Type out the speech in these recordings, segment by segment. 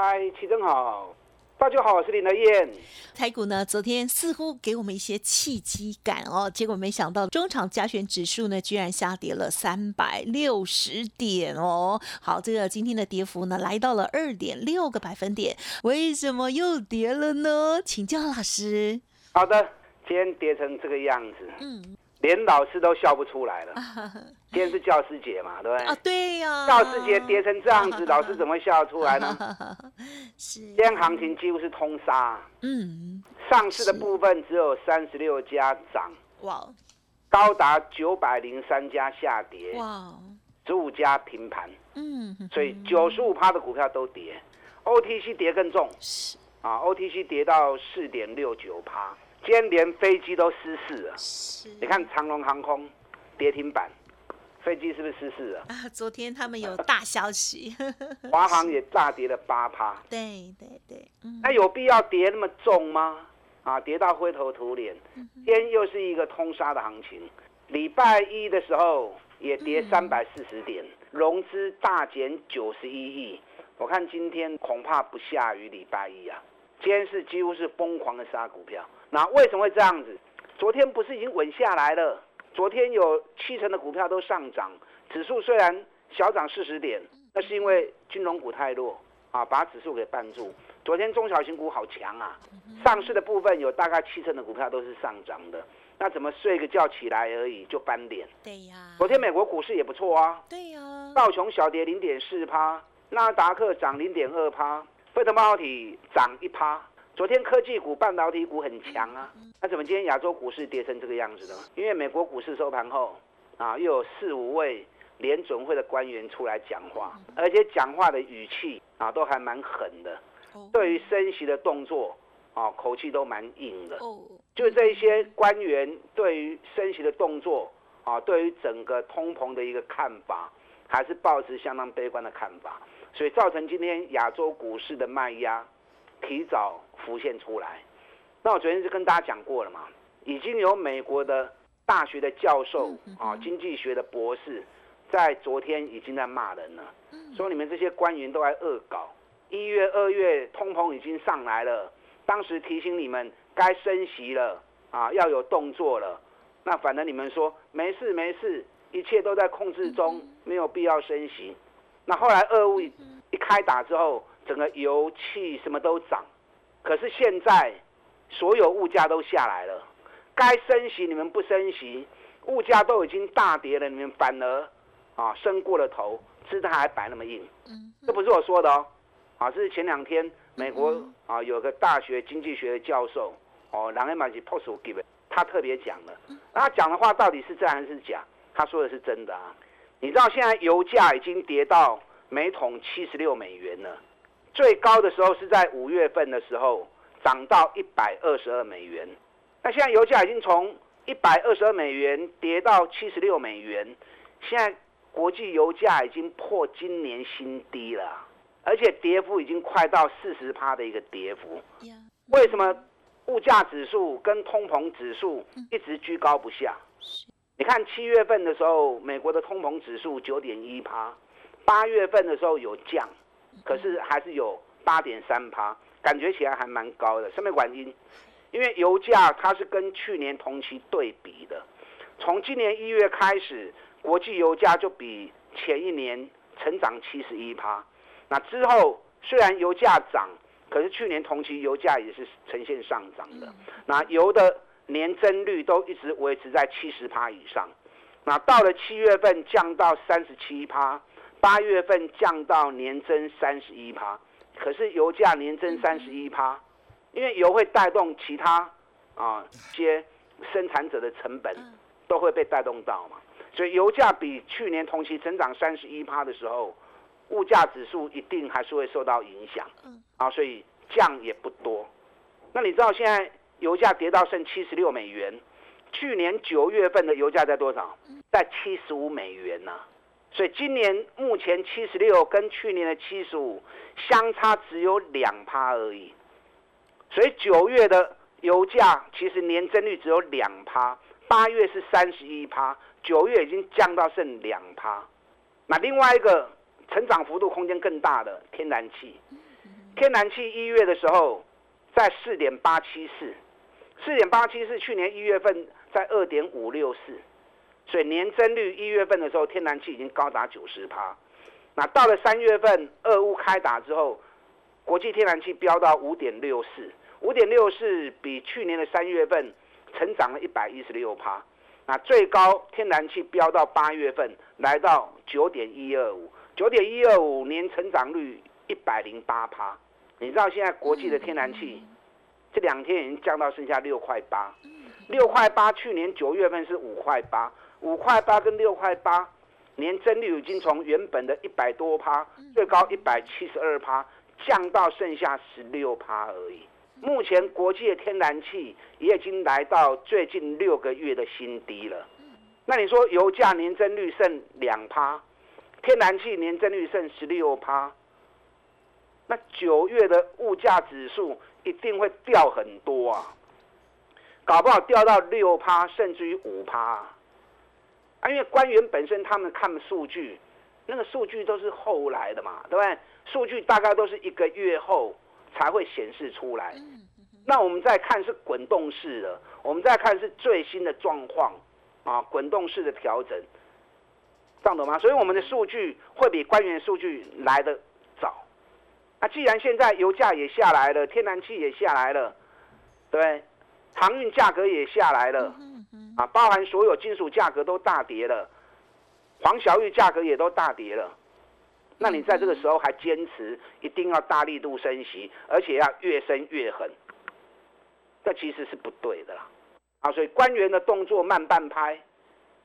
嗨，齐正好，大家好，我是林德燕。台股呢，昨天似乎给我们一些契机感哦，结果没想到中场加权指数呢，居然下跌了三百六十点哦。好，这个今天的跌幅呢，来到了二点六个百分点，为什么又跌了呢？请教老师。好的，今天跌成这个样子，嗯。连老师都笑不出来了。今天是教师节嘛，对不对？啊，对呀。教师节跌成这样子，老师怎么会笑得出来呢？是。今天行情几乎是通杀。嗯。上市的部分只有三十六家涨。哇。高达九百零三家下跌。哇。十五家平盘。嗯。所以九十五趴的股票都跌，OTC 跌更重。是。啊，OTC 跌到四点六九趴。今天连飞机都失事了，你看长龙航空跌停板，飞机是不是失事了？啊，昨天他们有大消息，华航也大跌了八趴。对对对，那有必要跌那么重吗？啊，跌到灰头土脸。今天又是一个通杀的行情，礼拜一的时候也跌三百四十点，融资大减九十一亿。我看今天恐怕不下于礼拜一啊，今天是几乎是疯狂的杀股票。那为什么会这样子？昨天不是已经稳下来了？昨天有七成的股票都上涨，指数虽然小涨四十点，那是因为金融股太弱啊，把指数给绊住。昨天中小型股好强啊，上市的部分有大概七成的股票都是上涨的。那怎么睡个觉起来而已就翻脸？对呀。昨天美国股市也不错啊。对呀。道琼小跌零点四趴，纳达克涨零点二趴，费特半导体涨一趴。昨天科技股、半导体股很强啊，那怎么今天亚洲股市跌成这个样子呢？因为美国股市收盘后，啊，又有四五位联准会的官员出来讲话，而且讲话的语气啊，都还蛮狠的。对于升息的动作啊，口气都蛮硬的。就这一些官员对于升息的动作啊，对于整个通膨的一个看法，还是抱持相当悲观的看法，所以造成今天亚洲股市的卖压提早。浮现出来，那我昨天就跟大家讲过了嘛，已经有美国的大学的教授啊，经济学的博士，在昨天已经在骂人了，说你们这些官员都在恶搞，一月、二月通膨已经上来了，当时提醒你们该升息了啊，要有动作了，那反正你们说没事没事，一切都在控制中，没有必要升息。那后来俄乌一开打之后，整个油气什么都涨。可是现在，所有物价都下来了，该升息你们不升息，物价都已经大跌了，你们反而啊升过了头，姿态还摆那么硬，这不是我说的哦，啊这是前两天美国啊有个大学经济学的教授哦，两个马吉 post give，他特别讲了，他讲的话到底是真还是假？他说的是真的啊，你知道现在油价已经跌到每桶七十六美元了。最高的时候是在五月份的时候，涨到一百二十二美元。那现在油价已经从一百二十二美元跌到七十六美元，现在国际油价已经破今年新低了，而且跌幅已经快到四十趴的一个跌幅。为什么物价指数跟通膨指数一直居高不下？你看七月份的时候，美国的通膨指数九点一趴，八月份的时候有降。可是还是有八点三趴，感觉起来还蛮高的。什么原因？因为油价它是跟去年同期对比的，从今年一月开始，国际油价就比前一年成长七十一趴。那之后虽然油价涨，可是去年同期油价也是呈现上涨的。那油的年增率都一直维持在七十趴以上。那到了七月份降到三十七趴。八月份降到年增三十一趴，可是油价年增三十一趴，因为油会带动其他啊些生产者的成本都会被带动到嘛，所以油价比去年同期增长三十一趴的时候，物价指数一定还是会受到影响。嗯，啊，所以降也不多。那你知道现在油价跌到剩七十六美元，去年九月份的油价在多少？在七十五美元呢。所以今年目前七十六跟去年的七十五相差只有两趴而已。所以九月的油价其实年增率只有两趴，八月是三十一趴，九月已经降到剩两趴。那另外一个成长幅度空间更大的天然气，天然气一月的时候在四点八七四，四点八七四去年一月份在二点五六四，所以年增率一月份的时候天然气已经高达九十趴。那到了三月份俄乌开打之后，国际天然气飙到五点六四。五点六四比去年的三月份成长了一百一十六趴，那最高天然气飙到八月份来到九点一二五，九点一二五年成长率一百零八趴。你知道现在国际的天然气这两天已经降到剩下六块八，六块八去年九月份是五块八，五块八跟六块八年增率已经从原本的一百多趴，最高一百七十二趴降到剩下十六趴而已。目前国际的天然气也已经来到最近六个月的新低了。那你说油价年增率剩两趴，天然气年增率剩十六趴，那九月的物价指数一定会掉很多啊，搞不好掉到六趴甚至于五趴啊。因为官员本身他们看数据，那个数据都是后来的嘛，对不对？数据大概都是一个月后。才会显示出来。那我们再看是滚动式的，我们再看是最新的状况啊，滚动式的调整，这样懂吗？所以我们的数据会比官员数据来的早。那既然现在油价也下来了，天然气也下来了，对，航运价格也下来了，啊，包含所有金属价格都大跌了，黄小玉价格也都大跌了。那你在这个时候还坚持一定要大力度升息，而且要越升越狠，这其实是不对的啦。啊，所以官员的动作慢半拍，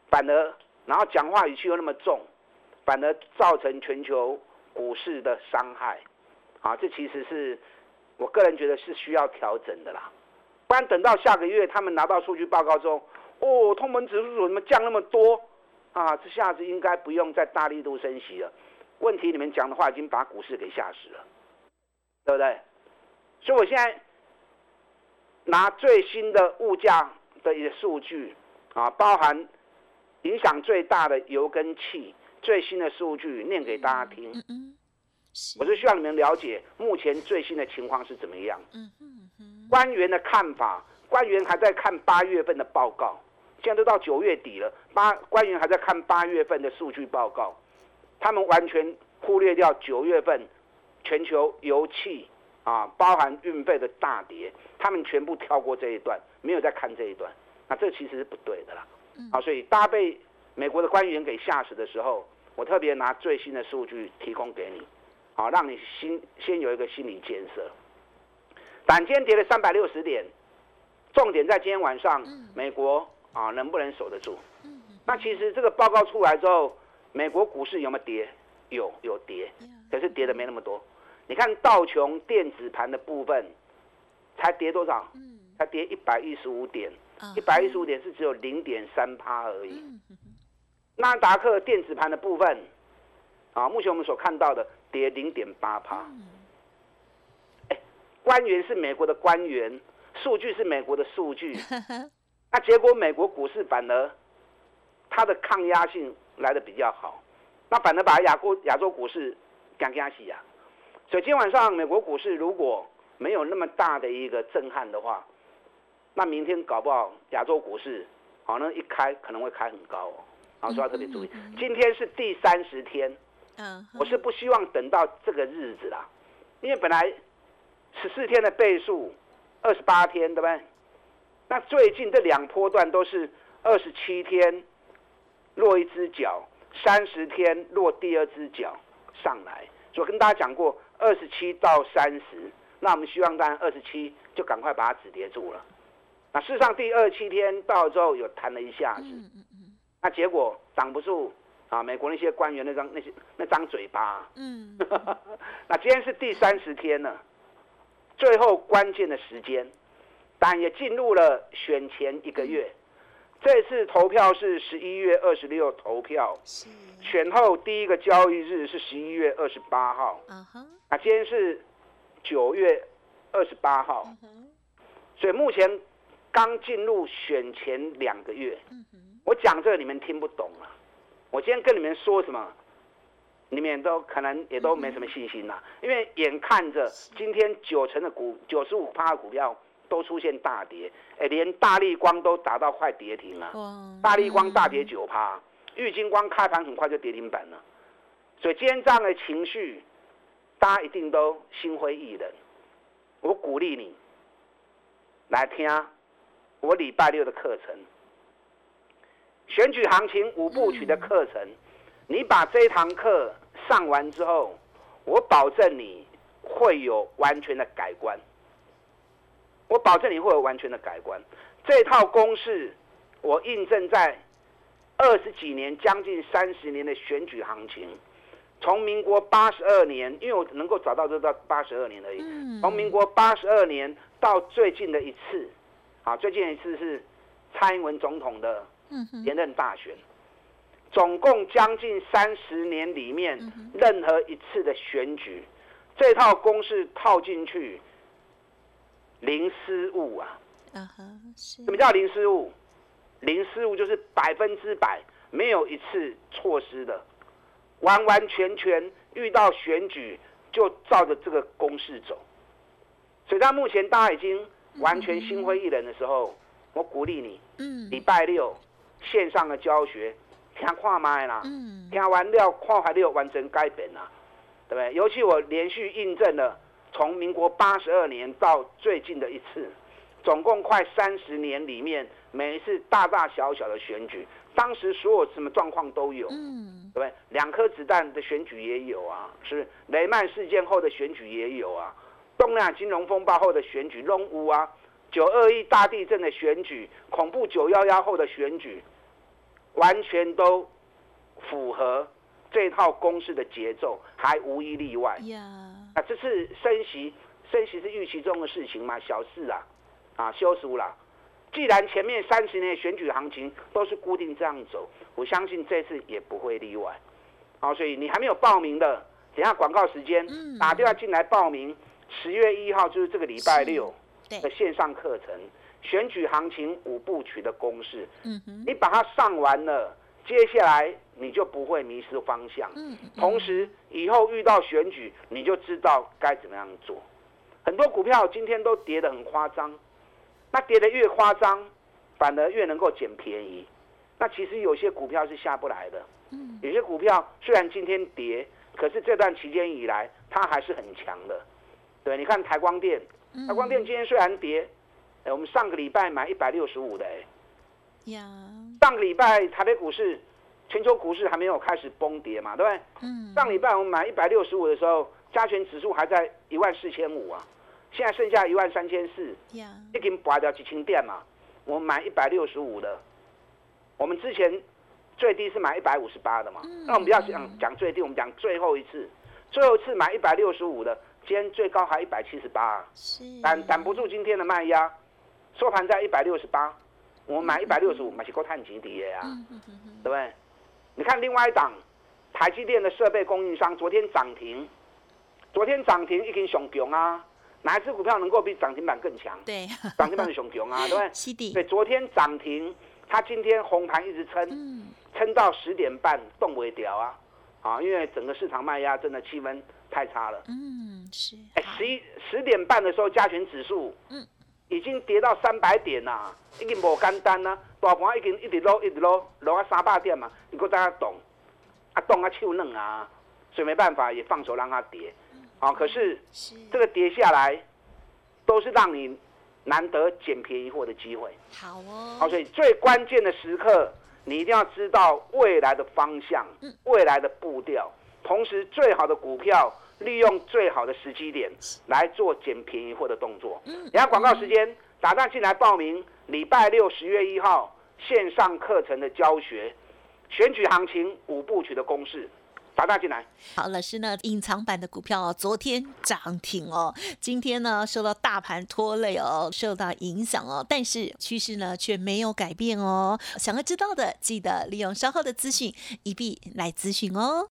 反而然后讲话语气又那么重，反而造成全球股市的伤害。啊，这其实是我个人觉得是需要调整的啦。不然等到下个月他们拿到数据报告之后，哦，通膨指数怎么降那么多？啊，这下子应该不用再大力度升息了。问题你们讲的话已经把股市给吓死了，对不对？所以我现在拿最新的物价的一些数据啊，包含影响最大的油跟气最新的数据念给大家听。我是希望你们了解目前最新的情况是怎么样。官员的看法，官员还在看八月份的报告，现在都到九月底了，八官员还在看八月份的数据报告。他们完全忽略掉九月份全球油气啊，包含运费的大跌，他们全部跳过这一段，没有在看这一段。那这其实是不对的啦。啊，所以大家被美国的官员给吓死的时候，我特别拿最新的数据提供给你，好，让你心先有一个心理建设。板间跌了三百六十点，重点在今天晚上，美国啊能不能守得住？那其实这个报告出来之后。美国股市有没有跌？有，有跌，可是跌的没那么多。你看道琼电子盘的部分，才跌多少？才跌一百一十五点，一百一十五点是只有零点三趴而已。纳达克电子盘的部分，啊，目前我们所看到的跌零点八趴。哎，官员是美国的官员，数据是美国的数据，那结果美国股市反而它的抗压性。来的比较好，那反而把亚国亚洲股市赶压死呀。所以今天晚上美国股市如果没有那么大的一个震撼的话，那明天搞不好亚洲股市可能一开可能会开很高哦。好，所以要特别注意。今天是第三十天，嗯，我是不希望等到这个日子啦，因为本来十四天的倍数，二十八天对不对？那最近这两波段都是二十七天。落一只脚，三十天落第二只脚上来。所以跟大家讲过，二十七到三十，那我们希望大家二十七就赶快把它止跌住了。那事实上第二七天到了之后有弹了一下子，那结果挡不住啊，美国那些官员那张那些那张嘴巴。嗯。那今天是第三十天了，最后关键的时间，但也进入了选前一个月。这次投票是十一月二十六投票，选后第一个交易日是十一月二十八号。啊那今天是九月二十八号，所以目前刚进入选前两个月。我讲这个你们听不懂啊！我今天跟你们说什么，你们都可能也都没什么信心啦，因为眼看着今天九成的股，九十五趴的股票。都出现大跌，哎，连大力光都达到快跌停了。大力光大跌九趴，玉金光开盘很快就跌停板了。所以今天这样的情绪，大家一定都心灰意冷。我鼓励你来听我礼拜六的课程，选举行情五部曲的课程。你把这堂课上完之后，我保证你会有完全的改观。我保证你会有完全的改观。这套公式，我印证在二十几年、将近三十年的选举行情，从民国八十二年，因为我能够找到这到八十二年而已。从民国八十二年到最近的一次，啊，最近一次是蔡英文总统的连任大选，总共将近三十年里面，任何一次的选举，这套公式套进去。零失误啊！嗯哼，什么叫零失误？零失误就是百分之百没有一次错失的，完完全全遇到选举就照着这个公式走。所以到目前大家已经完全心灰意冷的时候，我鼓励你，嗯，礼拜六线上的教学听看麦啦，嗯，听完了看完了完成改变啦，对不对？尤其我连续印证了。从民国八十二年到最近的一次，总共快三十年里面，每一次大大小小的选举，当时所有什么状况都有，嗯，对不对？两颗子弹的选举也有啊，是雷曼事件后的选举也有啊，东南亚金融风暴后的选举弄乌啊，九二一大地震的选举，恐怖九幺幺后的选举，完全都符合这套公式的节奏，还无一例外。啊，这次升息，升息是预期中的事情嘛，小事啊，啊，休书啦。既然前面三十年选举行情都是固定这样走，我相信这次也不会例外。好，所以你还没有报名的，等下广告时间打电话进来报名。十月一号就是这个礼拜六的线上课程，选举行情五部曲的公式，嗯哼，你把它上完了，接下来。你就不会迷失方向。嗯，同时以后遇到选举，你就知道该怎么样做。很多股票今天都跌得很夸张，那跌得越夸张，反而越能够捡便宜。那其实有些股票是下不来的。嗯，有些股票虽然今天跌，可是这段期间以来它还是很强的。对，你看台光电，台光电今天虽然跌，哎，我们上个礼拜买一百六十五的，哎，呀，上个礼拜台北股市。全球股市还没有开始崩跌嘛，对不对？嗯。上礼拜我们买一百六十五的时候，加权指数还在一万四千五啊，现在剩下一万三千四，已经拔掉几千点嘛。我们买一百六十五的，我们之前最低是买一百五十八的嘛。那我们不要讲讲最低，我们讲最后一次，最后一次买一百六十五的，今天最高还一百七十八，是挡挡不住今天的卖压，收盘在一百六十八，我们买一百六十五，买是够探几底的呀，对不对？你看另外一档，台积电的设备供应商昨天涨停，昨天涨停一根熊熊啊，哪一只股票能够比涨停板更强？对，涨停板是熊熊啊，对不对？对，昨天涨停，它今天红盘一直撑，撑到十点半动不掉啊，啊，因为整个市场卖压真的气氛太差了。嗯，是。哎，十一十点半的时候加权指数，嗯。已经跌到三百点啦，已经无简单啦，大盘已经一直落，一直落，落啊三百点嘛，你搁大家懂，啊动啊手嫩啊，所以没办法也放手让它跌，啊，可是这个跌下来，都是让你难得捡便宜货的机会。好哦，好，所以最关键的时刻，你一定要知道未来的方向，未来的步调，同时最好的股票。利用最好的时机点来做捡便宜货的动作。嗯，然后广告时间，打算进来报名礼拜六十月一号线上课程的教学，选举行情五部曲的公式。打大进来，好，老师呢？隐藏版的股票哦，昨天涨停哦，今天呢受到大盘拖累哦，受到影响哦，但是趋势呢却没有改变哦。想要知道的，记得利用稍后的资讯一币来咨询哦。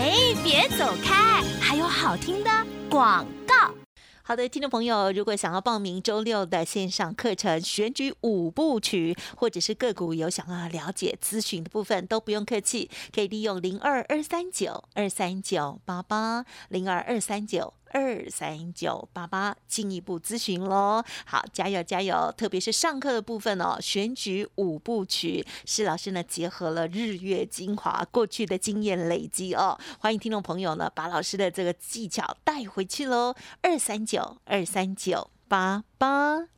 哎，别走开，还有好听的广告。好的，听众朋友，如果想要报名周六的线上课程选举五部曲，或者是个股有想要了解咨询的部分，都不用客气，可以利用零二二三九二三九八八零二二三九。二三九八八进一步咨询喽，好，加油加油！特别是上课的部分哦，选举五部曲，施老师呢结合了日月精华过去的经验累积哦，欢迎听众朋友呢把老师的这个技巧带回去喽，二三九二三九八八。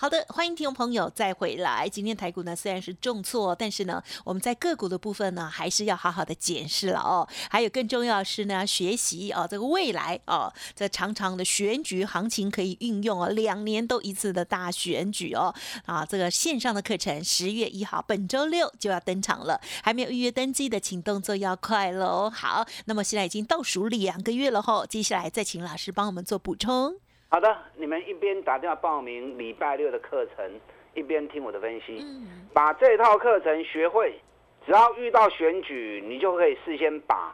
好的，欢迎听众朋友再回来。今天台股呢虽然是重挫，但是呢，我们在个股的部分呢，还是要好好的检视了哦。还有更重要的是呢，学习哦，这个未来哦，这长长的选举行情可以运用哦，两年都一次的大选举哦啊，这个线上的课程十月一号，本周六就要登场了。还没有预约登记的，请动作要快喽。好，那么现在已经倒数两个月了吼，接下来再请老师帮我们做补充。好的，你们一边打电话报名礼拜六的课程，一边听我的分析，把这套课程学会。只要遇到选举，你就可以事先把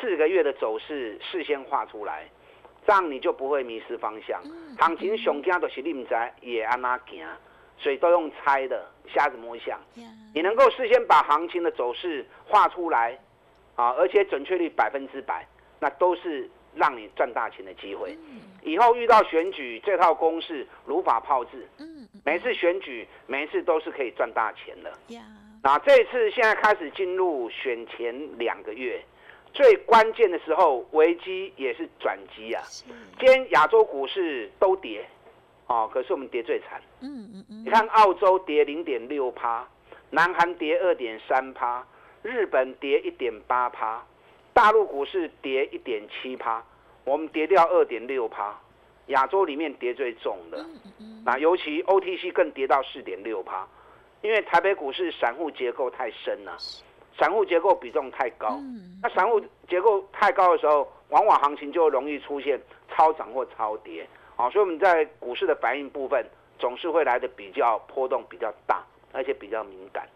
四个月的走势事先画出来，这样你就不会迷失方向。行情熊惊都是你唔知也安那行，所以都用猜的，瞎子摸象。你能够事先把行情的走势画出来，啊，而且准确率百分之百，那都是。让你赚大钱的机会，以后遇到选举这套公式如法炮制。嗯，每次选举，每一次都是可以赚大钱的。那这次现在开始进入选前两个月，最关键的时候，危机也是转机啊。今天亚洲股市都跌，哦，可是我们跌最惨。嗯嗯嗯。你看澳洲跌零点六趴，南韩跌二点三趴，日本跌一点八趴。大陆股市跌一点七趴，我们跌掉二点六趴，亚洲里面跌最重的，那尤其 OTC 更跌到四点六趴，因为台北股市散户结构太深了，散户结构比重太高，那散户结构太高的时候，往往行情就容易出现超涨或超跌，啊，所以我们在股市的反应部分总是会来的比较波动比较大，而且比较敏感。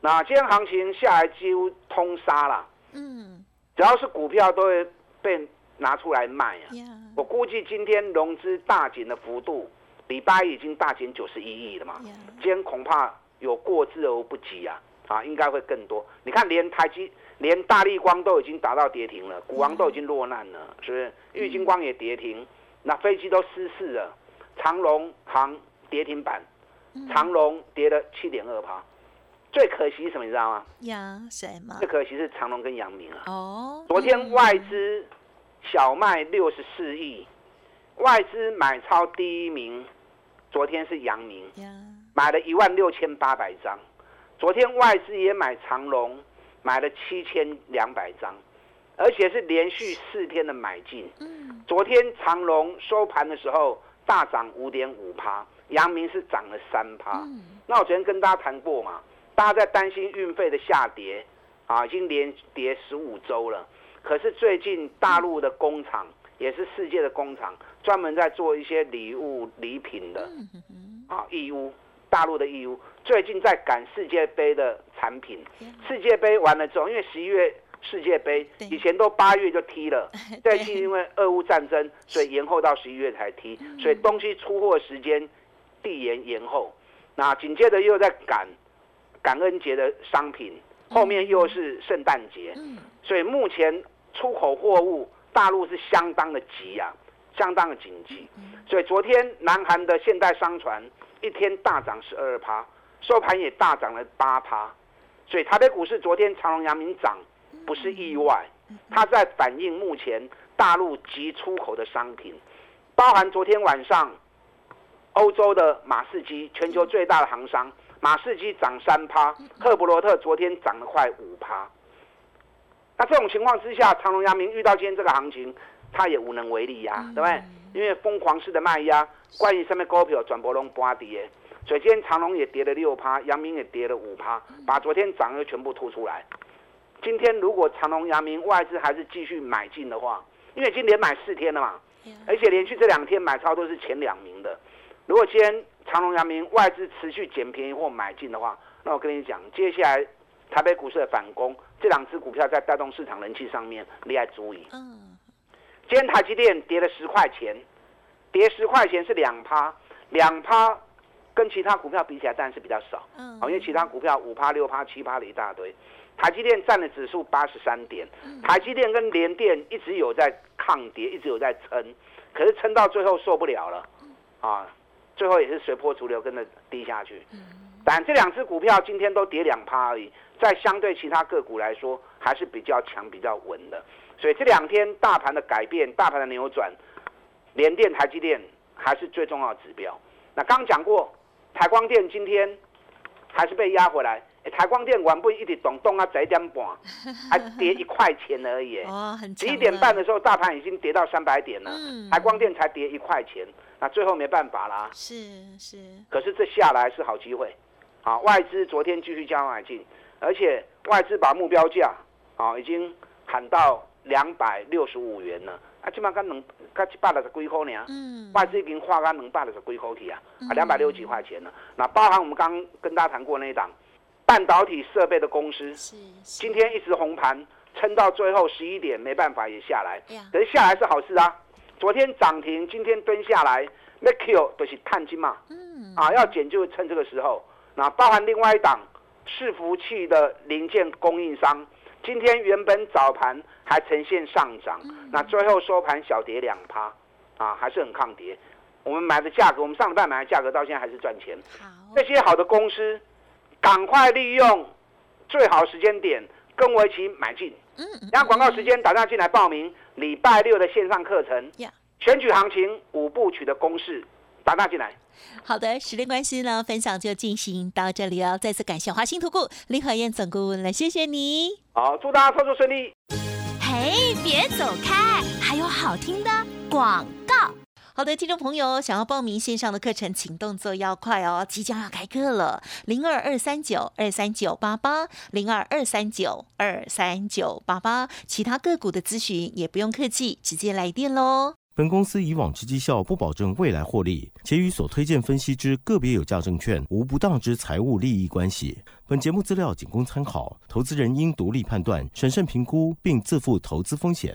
那今天行情下来几乎通杀了，嗯。只要是股票都会被拿出来卖啊！我估计今天融资大减的幅度，礼拜已经大减九十一亿了嘛。今天恐怕有过之而不及啊！啊，应该会更多。你看，连台积、连大立光都已经达到跌停了，股王都已经落难了，是不是？玉金光也跌停，那飞机都失事了。长隆行跌停板，长隆跌了七点二趴。最可惜什么，你知道吗？呀，谁吗？最可惜是长隆跟阳明啊。哦。昨天外资小卖六十四亿，外资买超第一名，昨天是阳明，买了一万六千八百张。昨天外资也买长隆，买了七千两百张，而且是连续四天的买进。嗯。昨天长隆收盘的时候大涨五点五趴，阳明是涨了三趴。嗯。那我昨天跟大家谈过嘛？大家在担心运费的下跌，啊，已经连跌十五周了。可是最近大陆的工厂，也是世界的工厂，专门在做一些礼物礼品的，啊，义乌，大陆的义乌，最近在赶世界杯的产品。世界杯完了之后，因为十一月世界杯以前都八月就踢了，最近因为俄乌战争，所以延后到十一月才踢，所以东西出货时间递延延后。那紧接着又在赶。感恩节的商品，后面又是圣诞节，所以目前出口货物大陆是相当的急啊，相当的紧急。所以昨天南韩的现代商船一天大涨十二趴，收盘也大涨了八趴。所以台北股市昨天长隆、阳明涨，不是意外，它在反映目前大陆急出口的商品，包含昨天晚上欧洲的马士基，全球最大的航商，马士基涨三趴，赫伯罗特昨天涨了快五趴。那这种情况之下，长隆、阳明遇到今天这个行情，他也无能为力呀，对不对？因为疯狂式的卖压，关于上面股票转波龙波跌，所以今天长隆也跌了六趴，阳明也跌了五趴，把昨天涨的全部吐出来。今天如果长隆、阳明外资还是继续买进的话，因为已经连买四天了嘛，而且连续这两天买超都是前两名的。如果今天长隆、阳明外资持续捡便宜或买进的话，那我跟你讲，接下来台北股市的反攻，这两只股票在带动市场人气上面，你要注意。嗯。今天台积电跌了十块钱，跌十块钱是两趴，两趴跟其他股票比起来当然是比较少，嗯，因为其他股票五趴、六趴、七趴的一大堆，台积电占的指数八十三点，台积电跟联电一直有在抗跌，一直有在撑，可是撑到最后受不了了，啊，最后也是随波逐流跟着低下去，但这两只股票今天都跌两趴而已，在相对其他个股来说还是比较强、比较稳的。所以这两天大盘的改变，大盘的扭转，联电、台积电还是最重要的指标。那刚讲过，台光电今天还是被压回来。台光电晚不一直动动啊，十一点半，还跌一块钱而已。哦，很十一点半的时候，大盘已经跌到三百点了，台光电才跌一块钱。那最后没办法啦。是是。可是这下来是好机会，啊，外资昨天继续加买进，而且外资把目标价啊已经喊到。两百六十五元了，啊，起码刚两，刚一百六十几块呢，嗯外资已经花刚能百六十几块去啊，啊，两百六十几块钱了。那包含我们刚跟大家谈过那一档半导体设备的公司，今天一直红盘，撑到最后十一点，没办法也下来。可是下来是好事啊，昨天涨停，今天蹲下来，那 Q 都是碳金嘛，啊，要减就趁这个时候。那包含另外一档伺服器的零件供应商。今天原本早盘还呈现上涨，那最后收盘小跌两趴，啊，还是很抗跌。我们买的价格，我们上礼拜买的价格到现在还是赚钱。这些好的公司，赶快利用最好时间点跟我一起买进。嗯，让广告时间打电话进来报名礼拜六的线上课程，选举行情五部曲的公式。打大进来。好的，时间关系呢，分享就进行到这里哦。再次感谢华兴投顾林和燕总顾问了，谢谢你。好，祝大家操作顺利。嘿，别走开，还有好听的广告。好的，听众朋友，想要报名线上的课程，请动作要快哦，即将要开课了。零二二三九二三九八八，零二二三九二三九八八，其他个股的咨询也不用客气，直接来电喽。本公司以往之绩效不保证未来获利，且与所推荐分析之个别有价证券无不当之财务利益关系。本节目资料仅供参考，投资人应独立判断、审慎评估，并自负投资风险。